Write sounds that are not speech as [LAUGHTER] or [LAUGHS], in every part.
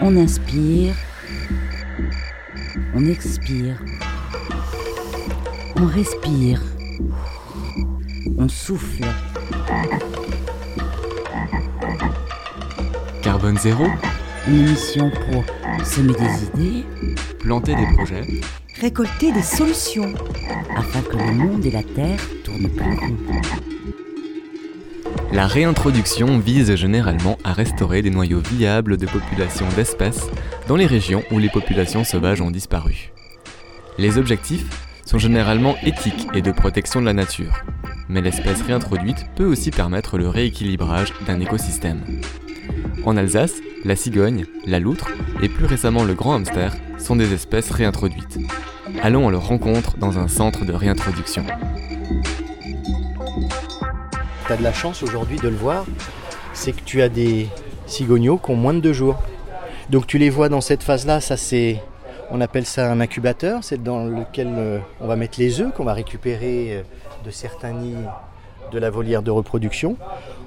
On inspire, on expire, on respire, on souffle. Carbone zéro, Une émission pour semer des idées planter des projets, Récolter des solutions. afin que le monde et la Terre tournent pour vous. La réintroduction vise généralement à restaurer des noyaux viables de populations d'espèces dans les régions où les populations sauvages ont disparu. Les objectifs sont généralement éthiques et de protection de la nature, mais l'espèce réintroduite peut aussi permettre le rééquilibrage d'un écosystème. En Alsace, la cigogne, la loutre et plus récemment le grand hamster sont des espèces réintroduites. Allons à leur rencontre dans un centre de réintroduction. Tu as de la chance aujourd'hui de le voir, c'est que tu as des cigogneaux qui ont moins de deux jours. Donc tu les vois dans cette phase-là, ça c'est, on appelle ça un incubateur, c'est dans lequel euh, on va mettre les œufs qu'on va récupérer euh, de certains nids de la volière de reproduction.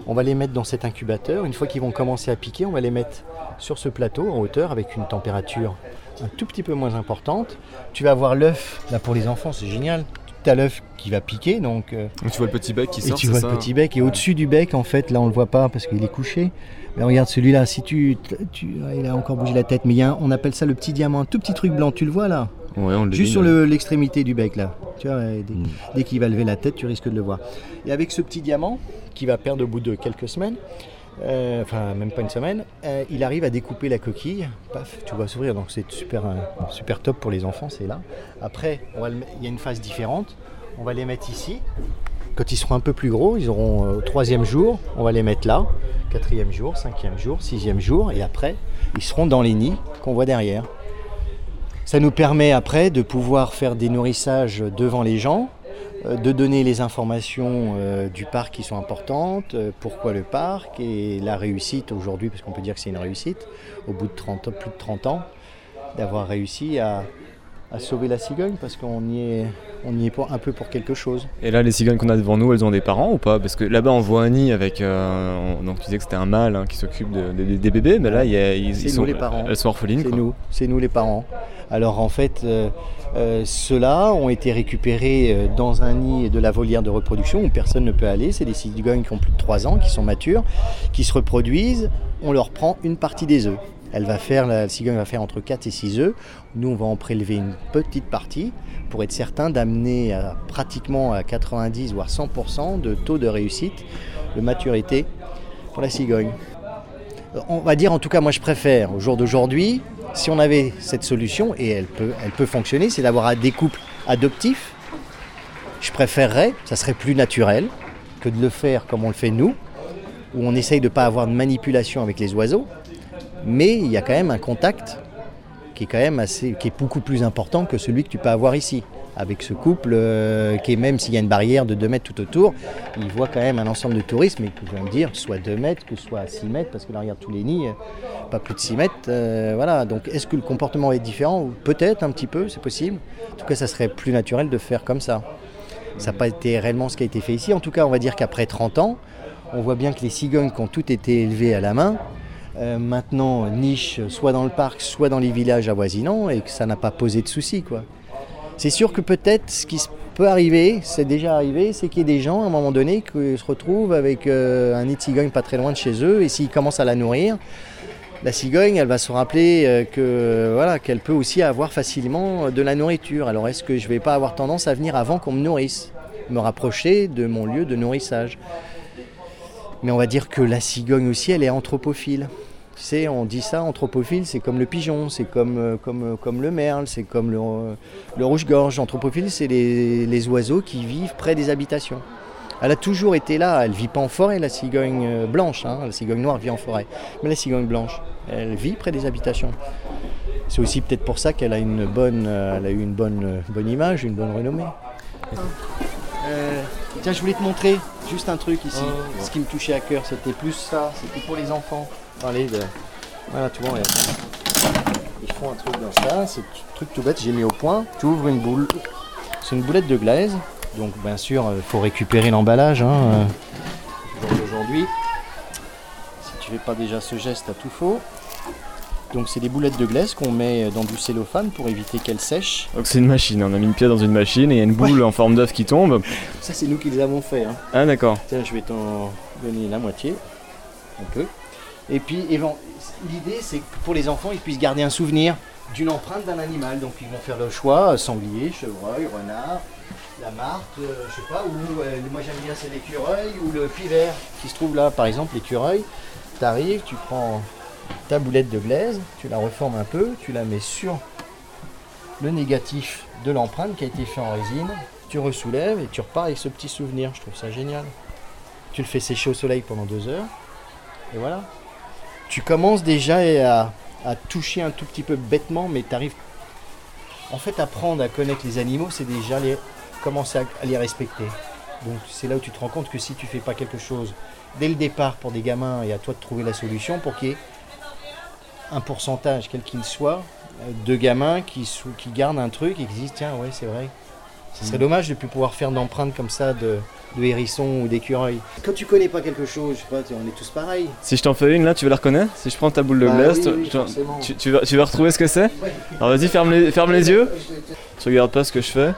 On va les mettre dans cet incubateur. Une fois qu'ils vont commencer à piquer, on va les mettre sur ce plateau en hauteur avec une température un tout petit peu moins importante. Tu vas avoir l'œuf, là pour les enfants c'est génial. L'œuf qui va piquer, donc euh, tu vois le petit bec qui et tu vois le petit bec et au-dessus du bec en fait là on le voit pas parce qu'il est couché. Mais regarde celui-là, si tu, tu ah, il a encore bougé la tête, mais il y a un- on appelle ça le petit diamant, un tout petit truc blanc, tu le vois là, Ouais, on le juste sur le- l'extrémité du bec là. Tu vois, et dès, Mm. dès qu'il va lever la tête, tu risques de le voir. Et avec ce petit diamant qui va perdre au bout de quelques semaines, euh, enfin même pas une semaine, euh, il arrive à découper la coquille, paf, tu vois s'ouvrir, donc c'est super, euh, top pour les enfants, c'est là. Après, il y a une phase différente, on va les mettre ici. Quand ils seront un peu plus gros, ils auront au troisième jour, on va les mettre là, quatrième jour, cinquième jour, sixième jour, et après, ils seront dans les nids qu'on voit derrière. Ça nous permet après de pouvoir faire des nourrissages devant les gens, de donner les informations euh, du parc qui sont importantes, euh, pourquoi le parc et la réussite aujourd'hui, parce qu'on peut dire que c'est une réussite, au bout de 30 ans, plus de 30 ans, d'avoir réussi à, à sauver la cigogne, parce qu'on y est, on y est pour- un peu pour quelque chose. Et là, les cigognes qu'on a devant nous, elles ont des parents ou pas? Parce que là-bas, on voit un nid avec. euh, on- donc tu disais que c'était un mâle hein, qui s'occupe de- de- des bébés, mais là, il y a, ils, C'est ils nous, sont, les parents. elles sont orphelines. C'est nous, c'est nous les parents. Alors en fait, euh, euh, ceux-là ont été récupérés dans un nid de la volière de reproduction où personne ne peut aller. C'est des cigognes qui ont plus de 3 ans, qui sont matures, qui se reproduisent. On leur prend une partie des œufs. Elle va faire, la cigogne va faire entre 4 et 6 œufs. Nous, on va en prélever une petite partie pour être certain d'amener pratiquement à 90 voire 100% de taux de réussite, de maturité pour la cigogne. Euh, On va dire, en tout cas, moi je préfère au jour d'aujourd'hui, si on avait cette solution, et elle peut, elle peut fonctionner, c'est d'avoir des couples adoptifs. Je préférerais, ça serait plus naturel que de le faire comme on le fait nous, où on essaye de ne pas avoir de manipulation avec les oiseaux, mais il y a quand même un contact qui est quand même assez, qui est beaucoup plus important que celui que tu peux avoir ici. Avec ce couple, euh, qui est même s'il y a une barrière de 2 mètres tout autour, il voit quand même un ensemble de touristes, mais que je de dire, soit 2 mètres, que soit 6 mètres, parce que là, regarde tous les nids, euh, pas plus de 6 mètres. euh, voilà, donc est-ce que le comportement être différent Peut-être un petit peu, c'est possible. En tout cas, ça serait plus naturel de faire comme ça. Ça n'a pas été réellement ce qui a été fait ici. En tout cas, on va dire qu'après 30 ans, on voit bien que les cigognes qui ont toutes été élevées à la main, euh, maintenant nichent soit dans le parc, soit dans les villages avoisinants, et que ça n'a pas posé de soucis. quoi. C'est sûr que peut-être ce qui peut arriver, c'est déjà arrivé, c'est qu'il y ait des gens à un moment donné qui se retrouvent avec euh, un nid de cigogne pas très loin de chez eux, et s'ils commencent à la nourrir, la cigogne, elle va se rappeler euh, que voilà qu'elle peut aussi avoir facilement de la nourriture. Alors est-ce que je vais pas avoir tendance à venir avant qu'on me nourrisse, me rapprocher de mon lieu de nourrissage? Mais on va dire que la cigogne aussi, elle est anthropophile. On dit ça, anthropophile, c'est comme le pigeon, c'est comme, euh, euh, le merle, c'est comme le, euh, rouge-gorge. Anthropophile, c'est les, oiseaux qui vivent près des habitations. Elle a toujours été là, elle vit pas en forêt, la cigogne blanche, hein. la cigogne noire vit en forêt. Mais la cigogne blanche, elle vit près des habitations. C'est aussi peut-être pour ça qu'elle a a eu une bonne, bonne image, une bonne renommée. Euh, tiens, je voulais te montrer juste un truc ici. Ce qui me touchait à cœur, c'était plus ça, c'était pour les enfants. Allez, de- voilà, tu vois, regarde. ils font un truc dans ça, c'est un truc tout bête, j'ai mis au point. Tu ouvres une boule, c'est une boulette de glaise, donc bien sûr, il faut récupérer l'emballage. Hein, euh, au jour d'aujourd'hui, si tu fais pas déjà ce geste à tout faux. Donc c'est des boulettes de glace qu'on met dans du cellophane pour éviter qu'elles sèchent. Donc c'est une machine, on a mis une pièce dans une machine et il y a une boule en forme d'œuf qui tombe. Ça c'est nous qui les avons fait. hein. Ah d'accord. Tiens, je vais t'en donner la moitié, un peu. Et puis évent- l'idée c'est que pour les enfants ils puissent garder un souvenir d'une empreinte d'un animal. Donc ils vont faire le choix, euh, sanglier, chevreuil, renard, la martre, euh, je sais pas, ou euh, moi j'aime bien c'est l'écureuil ou le pivert qui se trouve là. Par exemple l'écureuil, tu arrives, tu prends ta boulette de glaise, tu la reformes un peu, tu la mets sur le négatif de l'empreinte qui a été fait en résine, tu ressoulèves et tu repars avec ce petit souvenir. Je trouve ça génial. Tu le fais sécher au soleil pendant deux heures. Et voilà. Tu commences déjà à, à toucher un tout petit peu bêtement, mais tu arrives. En fait, apprendre à connaître les animaux, c'est déjà commencer à, à les respecter. Donc c'est là où tu te rends compte que si tu fais pas quelque chose dès le départ pour des gamins et à toi de trouver la solution pour qu'il y ait un pourcentage, quel qu'il soit, euh, de gamins qui, sou- qui gardent un truc et qui se disent tiens ouais c'est vrai. Ce serait dommage de ne plus pouvoir faire d'empreintes comme ça de, de hérissons ou d'écureuils. Quand tu connais pas quelque chose, je sais pas, on est tous pareils. Si je t'en fais une là, tu vas la reconnaître? Si je prends ta boule de Bah glace, oui, tu- oui, tu, forcément. tu- tu vas, tu vas retrouver ce que c'est? Alors vas-y, ferme les, ferme les yeux. Tu regardes pas ce que je fais.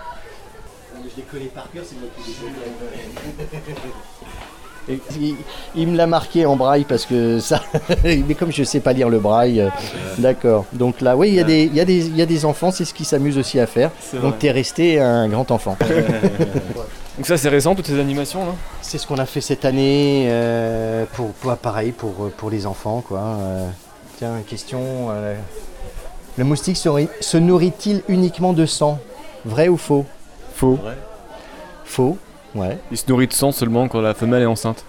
Je les connais par cœur, c'est moi qui les. Et il, il me l'a marqué en braille parce que ça. [LAUGHS] Mais comme je sais pas lire le braille, euh, d'accord. Donc là, oui, il y, a des- il y, a des- il y a des enfants, c'est ce qu'ils s'amusent aussi à faire. Donc tu es resté un grand enfant. [LAUGHS] Donc ça c'est récent toutes ces animations là? C'est ce qu'on a fait cette année euh, pour, pour- pareil pour, pour les enfants quoi. Euh, tiens, question. euh, le moustique se nourrit-il uniquement de sang? Vrai ou faux? Faux. Faux. Ouais. Il se nourrit de sang seulement quand la femelle est enceinte.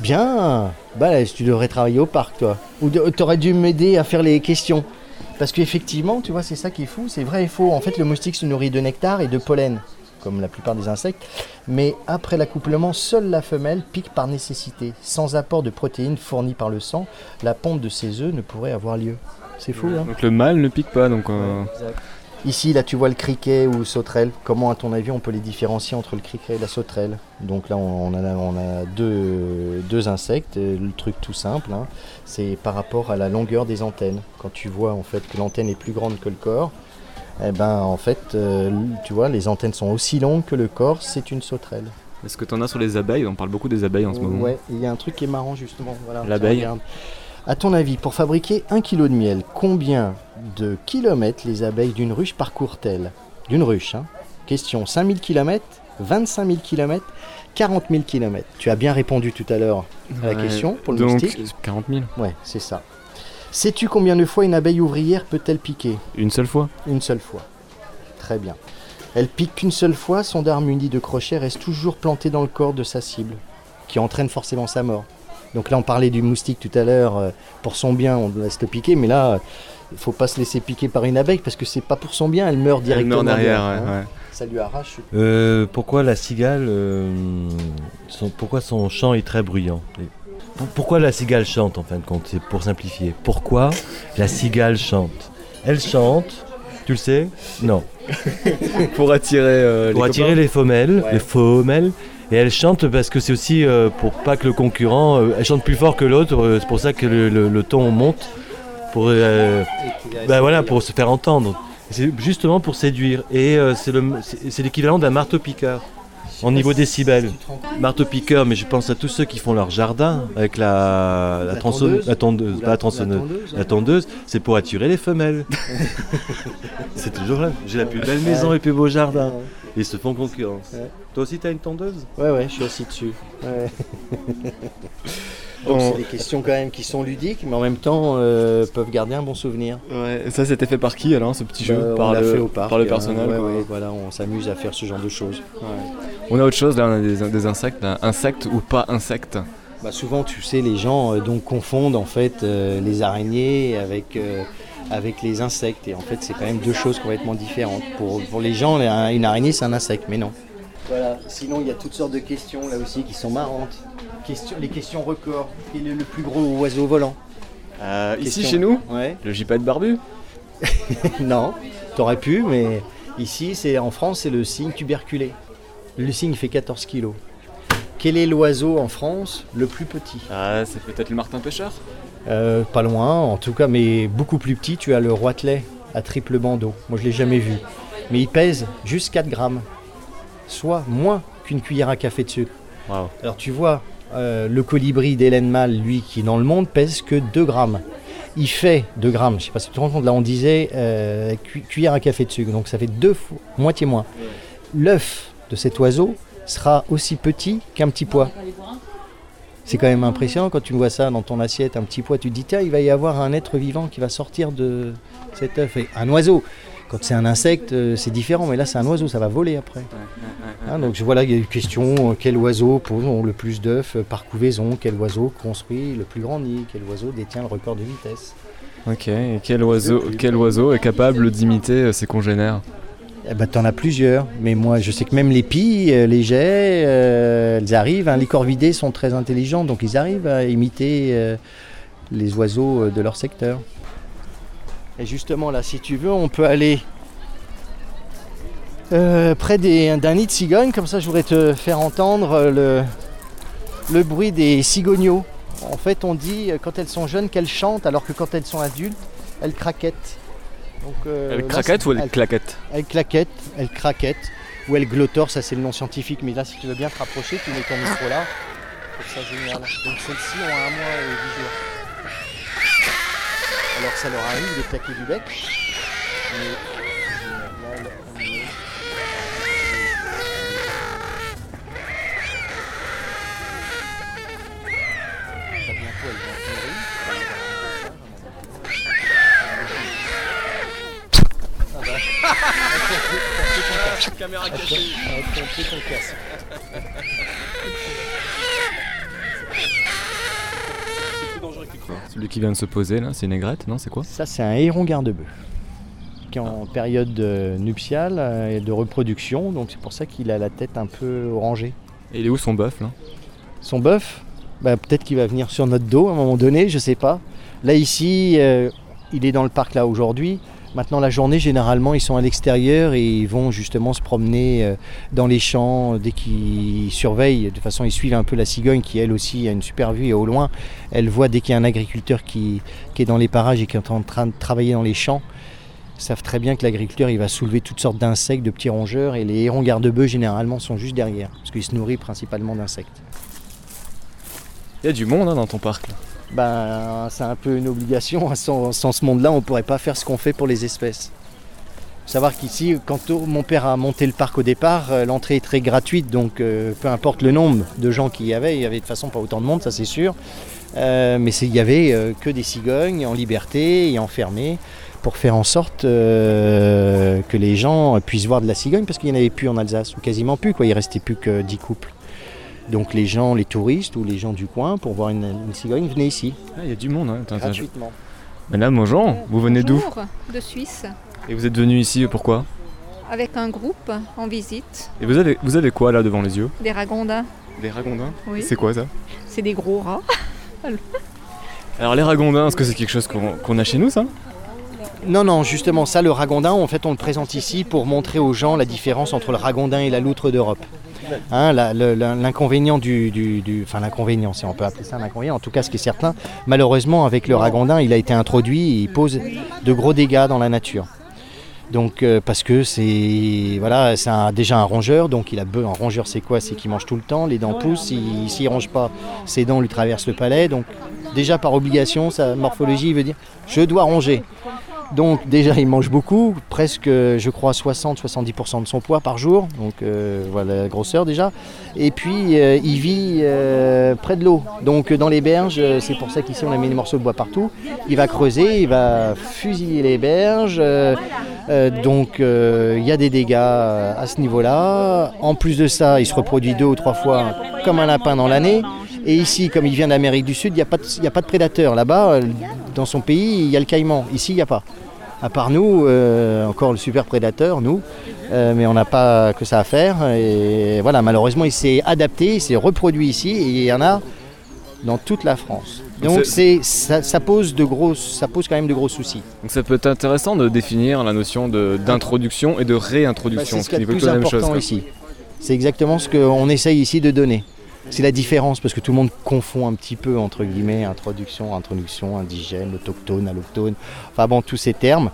Bien. Bah là, tu devrais travailler au parc toi. Ou tu aurais dû m'aider à faire les questions. Parce qu'effectivement, tu vois, c'est ça qui est fou, c'est vrai et faux. En fait, le moustique se nourrit de nectar et de pollen, comme la plupart des insectes. Mais après l'accouplement, seule la femelle pique par nécessité. Sans apport de protéines fournies par le sang, la ponte de ses œufs ne pourrait avoir lieu. C'est fou, hein Donc le mâle ne pique pas donc. euh, Ici, là, tu vois le criquet ou le sauterelle. Comment, à ton avis, on peut les différencier entre le criquet et la sauterelle? Donc là, on a, on a deux, deux insectes. Et Le truc tout simple, hein, c'est par rapport à la longueur des antennes. Quand tu vois en fait que l'antenne est plus grande que le corps, eh ben, en fait, euh, tu vois, les antennes sont aussi longues que le corps. C'est une sauterelle. Est-ce que t'en as sur les abeilles? On parle beaucoup des abeilles en ce moment. Ouais, il y a un truc qui est marrant justement. L'abeille. À ton avis, pour fabriquer un kilo de miel, combien de kilomètres les abeilles d'une ruche parcourent-elles? D'une ruche, hein Question 5000 km, 25 000 km, 40 000 km. Tu as bien répondu tout à l'heure à la Ouais, question pour le Donc moustique. 40 000. Ouais, c'est ça. Sais-tu combien de fois une abeille ouvrière peut-elle piquer? Une seule fois Une seule fois. Très bien. Elle pique qu'une seule fois, son dard muni de crochet reste toujours planté dans le corps de sa cible, qui entraîne forcément sa mort. Donc là, on parlait du moustique tout à l'heure, euh, pour son bien, on laisse le piquer, mais là, il faut pas se laisser piquer par une abeille parce que c'est pas pour son bien, elle meurt Elle directement. meurt derrière, hein. ouais, ouais. Ça lui arrache. Euh, pourquoi la cigale, euh, son- pourquoi son chant est très bruyant Pourquoi la cigale chante en fin de compte C'est pour simplifier. Pourquoi la cigale chante? Elle chante, tu le sais? Non. [LAUGHS] Pour attirer euh, Pour les attirer copains. les femelles, Ouais. les femelles. Et elle chante parce que c'est aussi euh, pour pas que le concurrent, euh, elle chante plus fort que l'autre. euh, c'est pour ça que le, le- le ton monte. Pour, ben voilà, pour se faire entendre. C'est justement pour séduire. Et c'est le- c'est c'est l'équivalent d'un marteau-piqueur en niveau décibels. Marteau-piqueur, mais je pense à tous ceux qui font leur jardin avec la, la, tondeuse la tondeuse, pas la tronçonneuse. La tondeuse, c'est pour attirer les femelles. [LAUGHS] c'est toujours là. J'ai la plus belle maison et le plus beau jardin. Ils se font concurrence. Ouais. Toi aussi, t'as une tondeuse? Ouais, ouais, je suis assis dessus. Ouais. Donc, c'est des questions quand même qui sont ludiques, mais en même temps euh, peuvent garder un bon souvenir. Ouais, et ça c'était fait par qui alors ce petit jeu Euh, par, on l'a le, fait au parc. par le hein. personnel Ouais, quoi. ouais, voilà, on s'amuse à faire ce genre de choses. On a autre chose là, on a des, des insectes, là. insectes ou pas insectes? Bah, souvent, tu sais, les gens euh, donc confondent en fait euh, les araignées avec, euh, avec les insectes. Et en fait, c'est quand même deux choses complètement différentes. Pour, pour les gens, un- une araignée, c'est un insecte, mais non. Voilà. Sinon, il y a toutes sortes de questions là aussi qui sont marrantes. Question, les questions records. Quel est le plus gros oiseau volant ici Question. chez nous, Ouais. le gypaète barbu. [LAUGHS] non, t'aurais pu, mais ici, c'est en France, c'est le cygne tuberculé. Le cygne fait 14 kilos. quel est l'oiseau en France le plus petit Ah, c'est peut-être le martin pêcheur Euh, Pas loin, en tout cas, mais beaucoup plus petit. Tu as le roitelet à triple bandeau. Moi, je l'ai jamais vu. Mais il pèse juste 4 grammes, soit moins qu'une cuillère à café de sucre. Alors tu vois, euh, le colibri d'Hélène Mal, lui, qui dans le monde pèse que 2 grammes. Il fait 2 grammes, je sais pas si tu te rends compte, là on disait euh, cu- cuillère à café de sucre, donc ça fait deux fois, moitié moins. L'œuf de cet oiseau sera aussi petit qu'un petit pois. C'est quand même impressionnant quand tu vois ça dans ton assiette, un petit pois, tu te dis tiens, il va y avoir un être vivant qui va sortir de cet œuf. Et un oiseau, quand c'est un insecte, euh, c'est différent, mais là c'est un oiseau, ça va voler après. Hein, donc je- voilà, il y a une question, euh, quel oiseau pose le plus d'œufs par couvaison, quel oiseau construit le plus grand nid, quel oiseau détient le record de vitesse? Ok, et quel oiseau, quel oiseau est capable d'imiter euh, ses congénères? Eh ben, t'en as plusieurs, mais moi je sais que même les pies, euh, les jets, euh, elles arrivent, hein, les corvidés sont très intelligents, donc ils arrivent à imiter euh, les oiseaux de leur secteur. Et justement là, si tu veux, on peut aller près d'un nid de cigogne, comme ça je voudrais te faire entendre le, le bruit des cigogneaux. En fait, on dit quand elles sont jeunes qu'elles chantent, alors que quand elles sont adultes, elles craquettent. Donc, euh, Elle craquette ou elle elles- claquette elle claquette, elle craquette, ou elle glottor, ça c'est le nom scientifique, mais là si tu veux bien te rapprocher, tu mets ton micro là. Ça génial. Donc celles-ci ont un mois et dix jours. Alors ça leur arrive de claquer du bec. Mais là, là, on est- Ça, bientôt, elles vont fleurir. Caméra ton casque. Celui qui vient de se poser là, c'est une aigrette, non C'est quoi Ça, c'est un héron garde-bœuf qui est en période euh, nuptiale euh, et de reproduction, donc c'est pour ça qu'il a la tête un peu orangée. Et il est où son bœuf là? Son bœuf, bah, peut-être qu'il va venir sur notre dos à un moment donné, je sais pas. Là, ici, euh, il est dans le parc là aujourd'hui. Maintenant, la journée, généralement, ils sont à l'extérieur et ils vont justement se promener euh, dans les champs euh, dès qu'ils surveillent. De toute façon, ils suivent un peu la cigogne qui, elle aussi, a une super vue et au loin, elle voit dès qu'il y a un agriculteur qui, est dans les parages et qui est en train de travailler dans les champs. Ils savent très bien que l'agriculteur il va soulever toutes sortes d'insectes, de petits rongeurs et les hérons garde-bœufs généralement sont juste derrière parce qu'ils se nourrissent principalement d'insectes. Il y a du monde hein, dans ton parc là. Ben, c'est un peu une obligation. Sans, sans ce monde-là, on ne pourrait pas faire ce qu'on fait pour les espèces. Faut savoir qu'ici, quand mon père a monté le parc au départ, euh, l'entrée est très gratuite, donc euh, peu importe le nombre de gens qu'il y avait, il y avait de toute façon pas autant de monde, ça c'est sûr. Euh, mais il y avait que des cigognes en liberté et enfermées pour faire en sorte que les gens puissent voir de la cigogne, parce qu'il n'y en avait plus en Alsace, ou quasiment plus, quoi. il restait plus que 10 couples. Donc les gens, les touristes ou les gens du coin, pour voir une, une cigogne, venaient ici, Ah, il y a du monde. Hein. Gratuitement. Madame, bonjour, vous venez d'où De Suisse, Et vous êtes venu ici pourquoi? Avec un groupe en visite, Et vous avez, vous avez quoi là devant les yeux? Des ragondins. Des ragondins? Oui. C'est quoi ça? C'est des gros rats. [LAUGHS] Alors les ragondins, est-ce que c'est quelque chose qu'on qu'on a chez nous ça? Non, non, justement, ça, le ragondin, en fait, on le présente ici pour montrer aux gens la différence entre le ragondin et la loutre d'Europe. Hein, l'inconvénient du, si on peut appeler ça un inconvénient, en tout cas, ce qui est certain, malheureusement, avec le ragondin, il a été introduit et il pose de gros dégâts dans la nature. Donc, euh, parce que c'est voilà, c'est déjà un rongeur, donc il a un rongeur, c'est quoi? C'est qu'il mange tout le temps, les dents poussent, il- s'il ronge pas, ses dents lui traversent le palais, donc déjà par obligation, sa morphologie veut dire je dois ronger. Donc déjà il mange beaucoup, presque je crois 60-70% de son poids par jour, donc euh, voilà la grosseur déjà. Et puis euh, il vit euh, près de l'eau, donc dans les berges, c'est pour ça qu'ici on a mis des morceaux de bois partout. Il va creuser, il va fusiller les berges, donc il y a des dégâts à ce niveau-là. En plus de ça, il se reproduit deux ou trois fois comme un lapin dans l'année. Et ici, comme il vient d'Amérique du Sud, il n'y a, pas de- prédateurs. Là-bas, dans son pays, il y a le caïman. Ici, il n'y a pas. À part nous, euh, encore le super prédateur, nous, Euh, mais on n'a pas que ça à faire. Et voilà, malheureusement, il s'est adapté, il s'est reproduit ici, et il y en a dans toute la France. Donc c'est, ça, ça pose de gros, ça pose quand même de gros soucis. Donc ça peut être intéressant de définir la notion d'introduction et de Bah, réintroduction, c'est ce qui plus la même chose. important ici. C'est exactement ce qu'on essaye ici de donner. C'est la différence parce que tout le monde confond un petit peu entre guillemets introduction, introduction, indigène, autochtone, alloctone, enfin bon tous ces termes.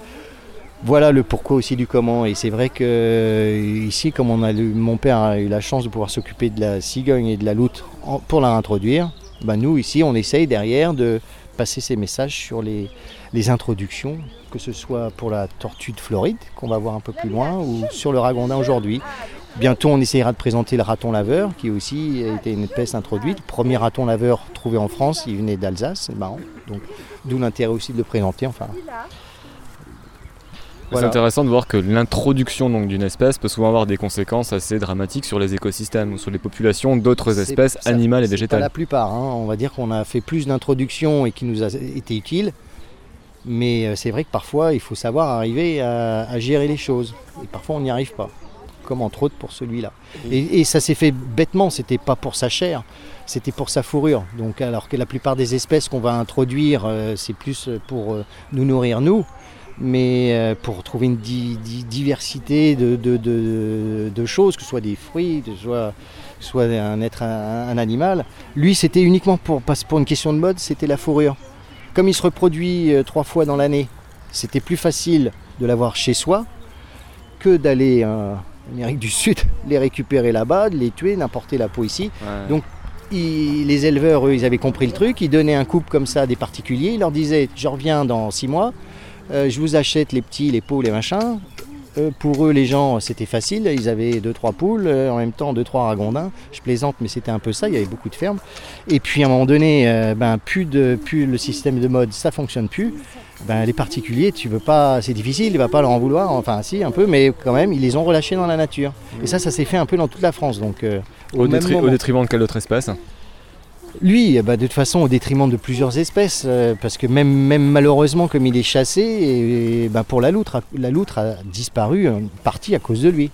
Voilà le pourquoi aussi du comment. Et c'est vrai que euh, ici, comme mon père a eu la chance de pouvoir s'occuper de la cigogne et de la loutre pour la introduire, ben nous ici on essaye derrière de passer ces messages sur les, les introductions, que ce soit pour la tortue de Floride qu'on va voir un peu plus loin ou sur le ragondin aujourd'hui. Bientôt, on essayera de présenter le raton laveur, qui aussi a été une espèce introduite. Premier raton laveur trouvé en France, il venait d'Alsace, c'est marrant. Donc, d'où l'intérêt aussi de le présenter. Enfin, C'est intéressant de voir que l'introduction d'une espèce peut souvent avoir des conséquences assez dramatiques sur les écosystèmes ou sur les populations d'autres espèces animales et végétales. Pas la plupart, hein. on va dire qu'on a fait plus d'introductions et qui nous a été utile. Mais euh, c'est vrai que parfois il faut savoir arriver à, à gérer les choses. Et parfois on n'y arrive pas comme entre autres pour celui-là. Et, ça s'est fait bêtement, c'était pas pour sa chair, c'était pour sa fourrure. Donc alors que la plupart des espèces qu'on va introduire, euh, c'est plus pour euh, nous nourrir nous, mais euh, pour trouver une diversité de, choses, que ce soit des fruits, que ce soit, soit un être, un, animal. Lui, c'était uniquement pour, pour une question de mode, c'était la fourrure. Comme il se reproduit trois fois dans l'année, c'était plus facile de l'avoir chez soi que d'aller Amérique du Sud, [LAUGHS] les récupérer là-bas, de les tuer, n'importer la peau ici. Donc les éleveurs, eux, ils avaient compris le truc. Ils donnaient un couple comme ça à des particuliers. Ils leur disaient Je reviens dans six mois, euh, je vous achète les petits, les pots, les machins. Euh, pour eux, les gens, c'était facile. Ils avaient deux, trois poules, euh, en même temps deux, trois ragondins. Je plaisante, mais c'était un peu ça. Il y avait beaucoup de fermes. Et puis à un moment donné, ben, plus, de, plus le système de mode, ça fonctionne plus ben, les particuliers, tu veux pas, c'est difficile, il va pas leur en vouloir, enfin si un peu, mais quand même ils les ont relâchés dans la nature. Et ça, ça s'est fait un peu dans toute la France. Donc, euh, au, détriment de quelle autre espèce lui, eh ben, de toute façon, au détriment de plusieurs espèces, euh, parce que même, même malheureusement, comme il est chassé, et, ben, pour la loutre, la loutre a disparu en partie à cause de lui.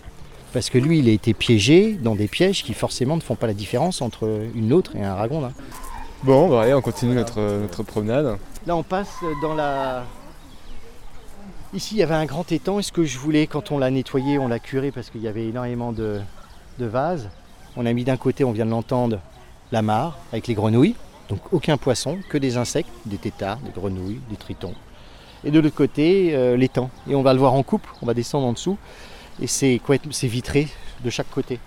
Parce que lui, il a été piégé dans des pièges qui forcément ne font pas la différence entre une loutre et un ragondin. Bon, bah, allez, on continue notre, notre promenade. Là, on passe dans la. Ici, il y avait un grand étang. Et ce que je voulais, quand on l'a nettoyé, on l'a curé parce qu'il y avait énormément de, vases. On a mis d'un côté, on vient de l'entendre, la mare avec les grenouilles. Donc aucun poisson, que des insectes, des têtards, des grenouilles, des tritons. Et de l'autre côté, euh, l'étang. Et on va le voir en coupe, on va descendre en dessous. Et c'est vitré de chaque côté.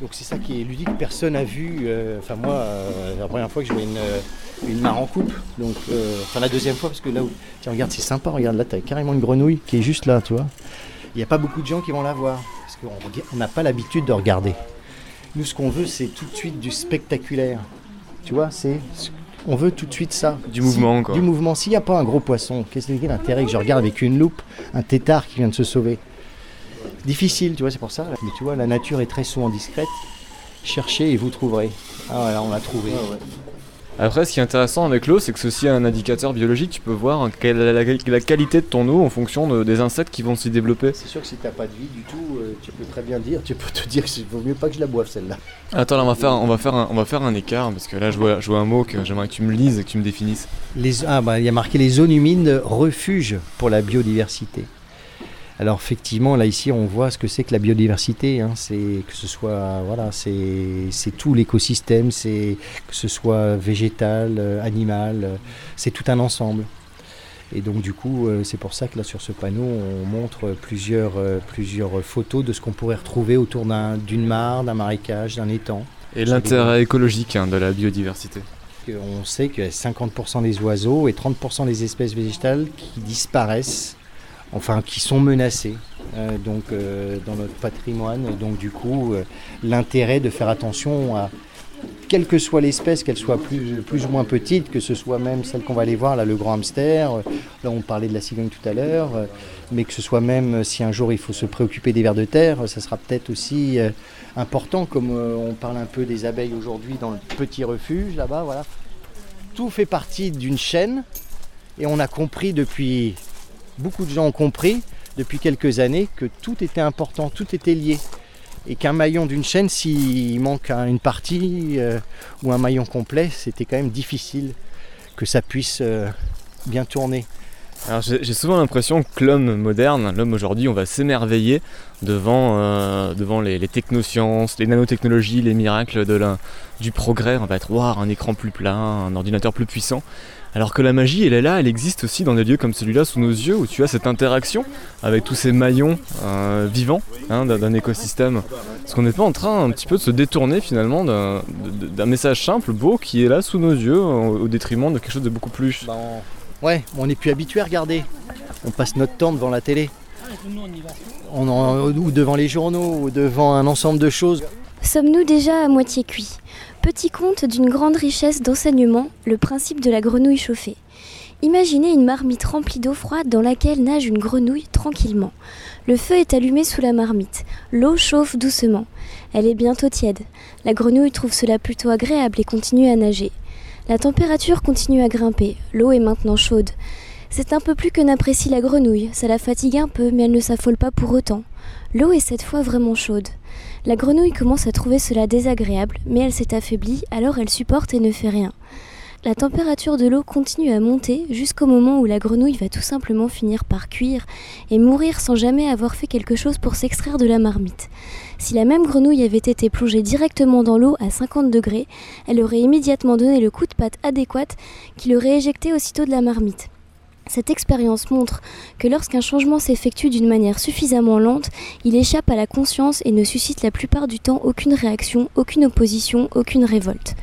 Donc c'est ça qui est ludique, personne n'a vu. Euh, enfin moi, euh, la première fois que je vois une, euh, mare en coupe, donc enfin la deuxième fois parce que là où tiens regarde c'est sympa, regarde là t'as carrément une grenouille qui est juste là, tu vois. Il n'y a pas beaucoup de gens qui vont la voir parce qu'on n'a pas l'habitude de regarder. Nous ce qu'on veut c'est tout de suite du spectaculaire, tu vois, c'est on veut tout de suite ça. Du mouvement quoi. Du mouvement. S'il n'y a pas un gros poisson, qu'est-ce que l'intérêt que je regarde avec une loupe un tétard qui vient de se sauver? Difficile, tu vois, c'est pour ça. Mais tu vois, la nature est très souvent discrète. Cherchez et vous trouverez. Ah voilà, on l'a trouvé. Après, ce qui est intéressant avec l'eau, c'est que ceci est un indicateur biologique. Tu peux voir la, qualité de ton eau en fonction des insectes qui vont s'y développer. C'est sûr que si tu n'as pas de vie du tout, euh, tu peux très bien dire, tu peux te dire qu'il vaut mieux pas que je la boive celle-là. Attends, là, on va faire, on va faire, un, on va faire un écart parce que là, je vois, je vois un mot que j'aimerais que tu me lises et que tu me définisses. Les, ah, bah, il y a marqué les zones humides refuge pour la biodiversité. Alors effectivement, là ici, on voit ce que c'est que la biodiversité. Hein. C'est que ce soit voilà, c'est tout l'écosystème, c'est que ce soit végétal, euh, animal, euh, c'est tout un ensemble. Et donc du coup, euh, c'est pour ça que là sur ce panneau, on montre plusieurs, plusieurs photos de ce qu'on pourrait retrouver autour d'une mare, d'un marécage, d'un étang. Et l'intérêt écologique hein, de la biodiversité. On sait que 50% des oiseaux et 30% des espèces végétales qui disparaissent enfin qui sont menacés euh, donc, euh, dans notre patrimoine. Donc du coup, euh, l'intérêt de faire attention à quelle que soit l'espèce, qu'elle soit plus, plus ou moins petite, que ce soit même celle qu'on va aller voir, là, le grand hamster, là on parlait de la cigogne tout à l'heure, mais que ce soit même si un jour il faut se préoccuper des vers de terre, ça sera peut-être aussi important, comme on parle un peu des abeilles aujourd'hui dans le petit refuge là-bas, voilà. Tout fait partie d'une chaîne et on a compris depuis beaucoup de gens ont compris depuis quelques années que tout était important, tout était lié. Et qu'un maillon d'une chaîne, s'il manque une partie euh, ou un maillon complet, c'était quand même difficile que ça puisse euh, bien tourner. Alors j'ai souvent l'impression que l'homme moderne, l'homme aujourd'hui, on va s'émerveiller devant, euh, les, technosciences, les nanotechnologies, les miracles du progrès. On va être waouh, un écran plus plat, un ordinateur plus puissant. Alors que la magie, elle est là, elle existe aussi dans des lieux comme celui-là sous nos yeux où tu as cette interaction avec tous ces maillons euh, vivants hein, d'un écosystème. Est-ce qu'on n'est pas en train un petit peu de se détourner finalement d'un message simple, beau, qui est là sous nos yeux au, au détriment de quelque chose de beaucoup plus Bah, on- Ouais, on n'est plus habitué à regarder. On passe notre temps devant la télé. On en- Ou devant les journaux, ou devant un ensemble de choses. Sommes-nous déjà à moitié cuits? Petit conte d'une grande richesse d'enseignement, le principe de la grenouille chauffée. Imaginez une marmite remplie d'eau froide dans laquelle nage une grenouille tranquillement. Le feu est allumé sous la marmite. L'eau chauffe doucement. Elle est bientôt tiède. La grenouille trouve cela plutôt agréable et continue à nager. La température continue à grimper. L'eau est maintenant chaude. C'est un peu plus que n'apprécie la grenouille. Ça la fatigue un peu, mais elle ne s'affole pas pour autant. L'eau est cette fois vraiment chaude. La grenouille commence à trouver cela désagréable, mais elle s'est affaiblie, alors elle supporte et ne fait rien. La température de l'eau continue à monter jusqu'au moment où la grenouille va tout simplement finir par cuire et mourir sans jamais avoir fait quelque chose pour s'extraire de la marmite. Si la même grenouille avait été plongée directement dans l'eau à 50 degrés, elle aurait immédiatement donné le coup de patte adéquat qui l'aurait éjectée aussitôt de la marmite. Cette expérience montre que lorsqu'un changement s'effectue d'une manière suffisamment lente, il échappe à la conscience et ne suscite la plupart du temps aucune réaction, aucune opposition, aucune révolte.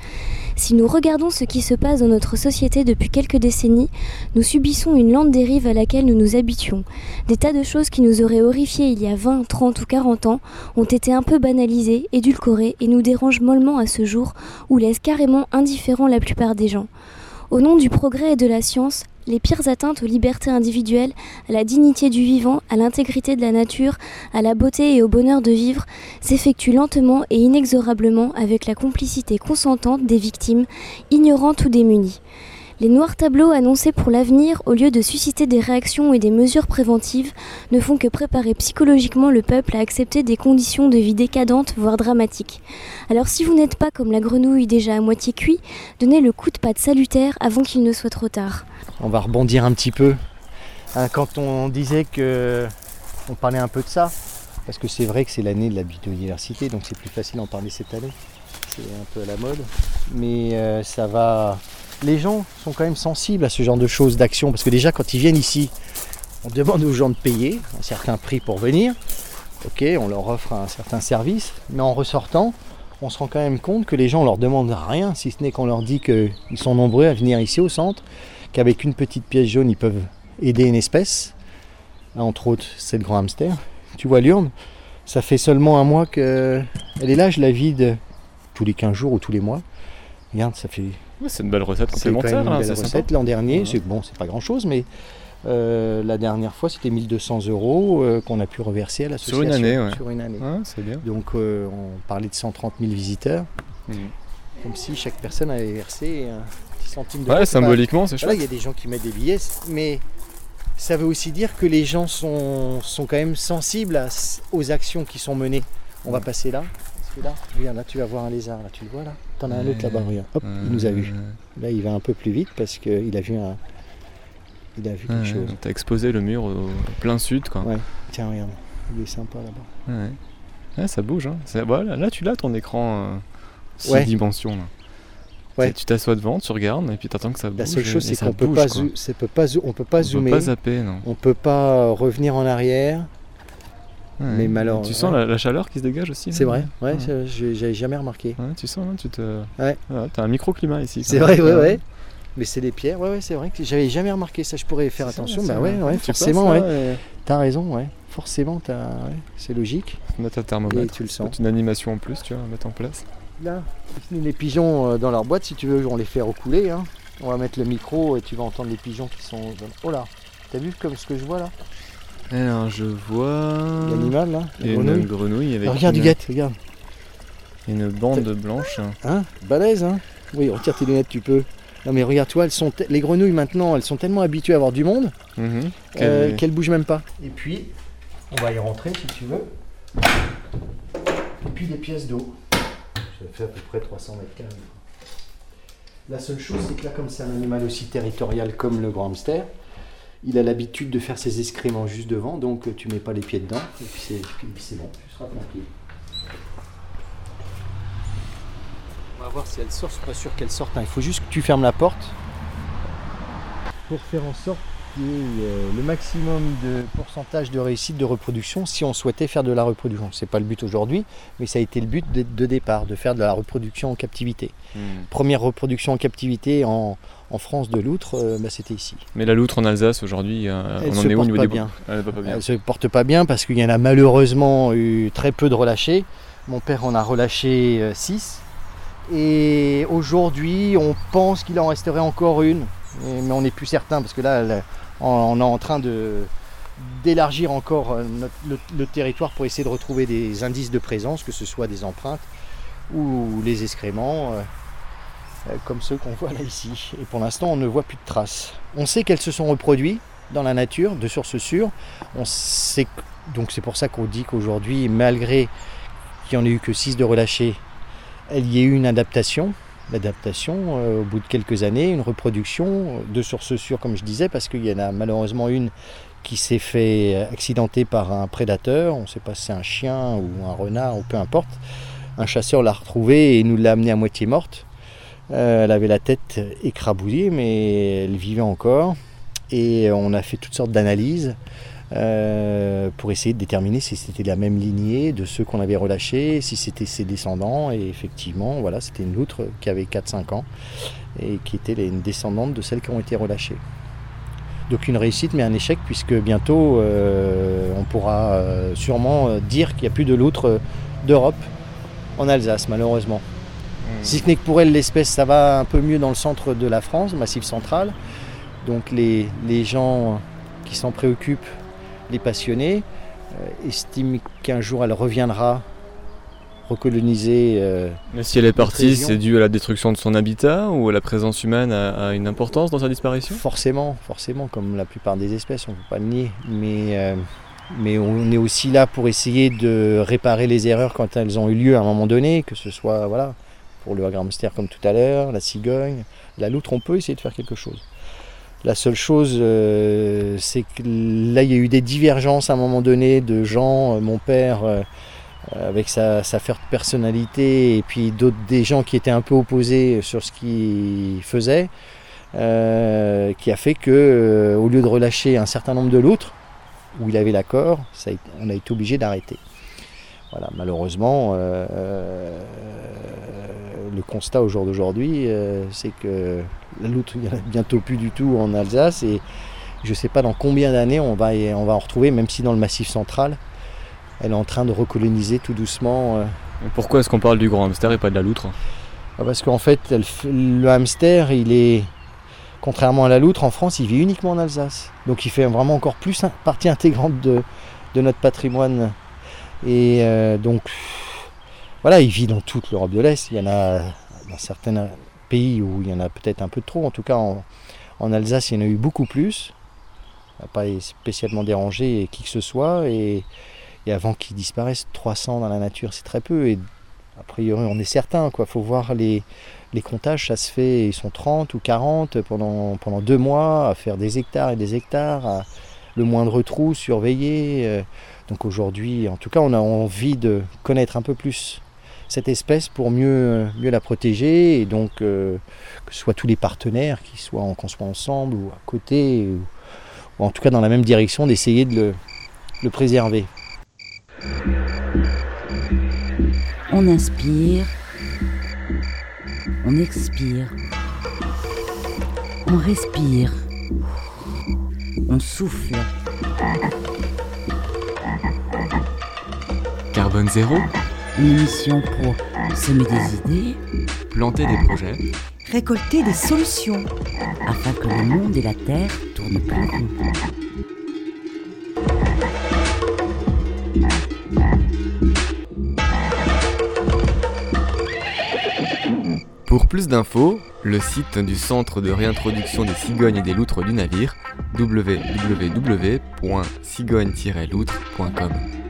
Si nous regardons ce qui se passe dans notre société depuis quelques décennies, nous subissons une lente dérive à laquelle nous nous habituons. Des tas de choses qui nous auraient horrifiés il y a 20, 30 ou 40 ans ont été un peu banalisées, édulcorées et nous dérangent mollement à ce jour ou laissent carrément indifférents la plupart des gens. Au nom du progrès et de la science, les pires atteintes aux libertés individuelles, à la dignité du vivant, à l'intégrité de la nature, à la beauté et au bonheur de vivre, s'effectuent lentement et inexorablement avec la complicité consentante des victimes, ignorantes ou démunies. Les noirs tableaux annoncés pour l'avenir, au lieu de susciter des réactions et des mesures préventives, ne font que préparer psychologiquement le peuple à accepter des conditions de vie décadentes, voire dramatiques. Alors si vous n'êtes pas comme la grenouille déjà à moitié cuit, donnez le coup de patte salutaire avant qu'il ne soit trop tard. On va rebondir un petit peu. Hein, quand on disait que on parlait un peu de ça, parce que c'est vrai que c'est l'année de la biodiversité, donc c'est plus facile d'en parler cette année. C'est un peu à la mode. Mais euh, ça va. Les gens sont quand même sensibles à ce genre de choses, d'actions, parce que déjà quand ils viennent ici, on demande aux gens de payer un certain prix pour venir. Ok, on leur offre un certain service, mais en ressortant, on se rend quand même compte que les gens on leur demandent rien, si ce n'est qu'on leur dit qu'ils sont nombreux à venir ici au centre, qu'avec une petite pièce jaune, ils peuvent aider une espèce. Entre autres, c'est le grand hamster. Tu vois l'urne Ça fait seulement un mois qu'elle est là, je la vide tous les 15 jours ou tous les mois. Regarde, ça fait C'est une belle recette complémentaire, une hein, belle c'est recette. L'an dernier, Ouais. c'est bon, c'est pas grand chose, mais euh, la dernière fois, c'était 1200 euros euh, qu'on a pu reverser à l'association. Sur une année, ouais. Sur une année. Ouais, c'est bien. Donc, euh, on parlait de 130 000 visiteurs, Mhm. comme si chaque personne avait versé un petit centime d'euro. Ouais, C'est pas- symboliquement, c'est chouette. il y a des gens qui mettent des billets, mais ça veut aussi dire que les gens sont, sont quand même sensibles à aux actions qui sont menées. On va passer là. Là, regarde, là, tu vas voir un lézard, là, tu le vois là T'en as un autre là-bas, regarde. Hop, il nous a vu. Là, il va un peu plus vite parce qu'il a vu un. Il a vu quelque chose. T'as exposé le mur au plein sud, quoi. Ouais. Tiens, regarde. Il est sympa là-bas. Ouais. Ouais, ça bouge. Hein. Là, tu l'as ton écran euh, six Ouais. dimensions. Là. Ouais. C'est- Tu t'assois devant, tu regardes et puis t'attends que ça bouge. La seule chose, c'est qu'on peut bouge, pas, c'est peut pas, on peut pas On zoomer. peut pas zapper, non. on peut pas revenir en arrière. Ouais. Mais Tu sens ouais. la, la chaleur qui se dégage aussi C'est vrai, ouais, j'avais jamais remarqué. Tu sens, hein, tu te. Ouais. Voilà, T'as un microclimat ici. C'est vrai, ouais, ouais. Mais c'est des pierres, ouais, ouais, c'est vrai que j'avais jamais remarqué ça. Je pourrais faire ça, attention. c'est bah ouais, ouais, Tu forcément, ouais. T'as raison, ouais. Forcément, c'est logique. tu mets ta Et thermomètre. tu le sens. Une animation en plus, tu vois, à mettre en place. Là, les pigeons euh, dans leur boîte, si tu veux, on les fait recouler. hein. On va mettre le micro et tu vas entendre les pigeons qui sont. Oh là, t'as vu comme ce que je vois là? Alors, je vois. L'animal là Il y a grenouille. une grenouille avec Ah, regarde une, du guette, regarde. une bande blanche. Hein Balèze, hein Oui, retire tes lunettes, tu peux. Non mais regarde, toi, elles sont te- les grenouilles maintenant, elles sont tellement habituées à avoir du monde Mhm. euh, Quelle- qu'elles bougent même pas. Et puis, on va y rentrer si tu veux. Et puis des pièces d'eau. Ça fait à peu près 300 mètres carrés. La seule chose, c'est que là, comme c'est un animal aussi territorial comme le grand hamster, il a l'habitude de faire ses excréments juste devant, donc tu mets pas les pieds dedans, et puis c'est, puis c'est bon, tu seras tranquille. On va voir si elle sort, je suis pas sûr qu'elle sorte. hein. Il faut juste que tu fermes la porte pour faire en sorte qu'il y ait euh, le maximum de pourcentage de réussite de reproduction si on souhaitait faire de la reproduction. C'est pas le but aujourd'hui, mais ça a été le but de, de départ, de faire de la reproduction en captivité. Première reproduction en captivité en, en France de loutre, euh, bah, c'était ici. Mais la loutre en Alsace aujourd'hui, euh, Elle on en se est où au porte niveau pas des bien. Elle va pas bien. Elle se porte pas bien parce qu'il y en a malheureusement eu très peu de relâchés. Mon père en a relâché 6. Et aujourd'hui, on pense qu'il en resterait encore une. Mais on n'est plus certain parce que là, on est en train d'élargir encore euh, notre- le, territoire pour essayer de retrouver des indices de présence, que ce soit des empreintes ou les excréments, euh, euh, comme ceux qu'on voit là ici. Et pour l'instant, on ne voit plus de traces. On sait qu'elles se sont reproduites dans la nature, de sources sûres. Donc c'est pour ça qu'on dit qu'aujourd'hui, malgré qu'il n'y en ait eu que 6 de relâchés, il y a eu une adaptation. L'adaptation, euh, au bout de quelques années, une reproduction de sources sûres, comme je disais, parce qu'il y en a malheureusement une qui s'est fait accidenter par un prédateur. On ne sait pas si c'est un chien ou un renard ou peu importe. Un chasseur l'a retrouvée et nous l'a amenée à moitié morte. Euh, elle avait la tête écrabouillée, mais elle vivait encore. Et on a fait toutes sortes d'analyses euh, pour essayer de déterminer si c'était la même lignée de ceux qu'on avait relâchés, si c'était ses descendants. Et effectivement, voilà, c'était une loutre qui avait 4-5 ans et qui était une descendante de celles qui ont été relâchées. Donc une réussite mais un échec puisque bientôt euh, on pourra euh, sûrement dire qu'il n'y a plus de loutre d'Europe en Alsace malheureusement. Si ce n'est que pour elle, l'espèce, ça va un peu mieux dans le centre de la France, Massif central. Donc les, les gens qui s'en préoccupent, les passionnés, euh, estiment qu'un jour elle reviendra recoloniser. euh, Mais si elle est partie, c'est dû à la destruction de son habitat ou la présence humaine a, a une importance dans sa disparition? Forcément, forcément, comme la plupart des espèces, on ne peut pas le nier. Mais, euh, mais on est aussi là pour essayer de réparer les erreurs quand elles ont eu lieu à un moment donné, que ce soit voilà, pour le hamster comme tout à l'heure, la cigogne, la loutre, on peut essayer de faire quelque chose. La seule chose, euh, c'est que là, il y a eu des divergences à un moment donné de gens, euh, mon père, euh, avec sa, sa personnalité, et puis d'autres, des gens qui étaient un peu opposés sur ce qu'il faisait. Qui a fait que, au lieu de relâcher un certain nombre de loutres, où il avait l'accord, on a été obligé d'arrêter. Voilà, malheureusement, le constat au jour d'aujourd'hui, euh, c'est que la loutre, il n'y en a bientôt plus du tout en Alsace, et je ne sais pas dans combien d'années on va, on va en retrouver, même si dans le massif central, elle est en train de recoloniser tout doucement. euh, Et Pourquoi est-ce qu'on parle du grand hamster et pas de la loutre? Ah, Parce qu'en fait, elle le hamster, il est, contrairement à la loutre, en France, il vit uniquement en Alsace. Donc il fait vraiment encore plus partie intégrante de, de notre patrimoine. Et euh, donc, voilà, il vit dans toute l'Europe de l'Est. Il y en a dans certains pays où il y en a peut-être un peu trop. En tout cas, en, Alsace, il y en a eu beaucoup plus. Ça n'a pas spécialement dérangé qui que ce soit. Et, avant qu'ils disparaissent, 300 dans la nature, c'est très peu. Et a priori, on est certain. Il faut voir les, comptages, ça se fait, ils sont 30 ou 40 pendant, pendant deux mois, à faire des hectares et des hectares, à le moindre trou surveillé. euh. Donc aujourd'hui, en tout cas, on a envie de connaître un peu plus cette espèce pour mieux, mieux la protéger et donc euh, que ce soit tous les partenaires, qui soient en- qu'on soit ensemble ou à côté, ou, ou en tout cas dans la même direction, d'essayer de le, le préserver. On inspire. On expire. On respire. On souffle. Carbone zéro? Une émission pour semer des idées Planter des projets Récolter des solutions. afin que le monde et la terre tournent pour nous. Pour plus d'infos, le site du Centre de réintroduction des cigognes et des loutres du navire www.cigogne-loutre.com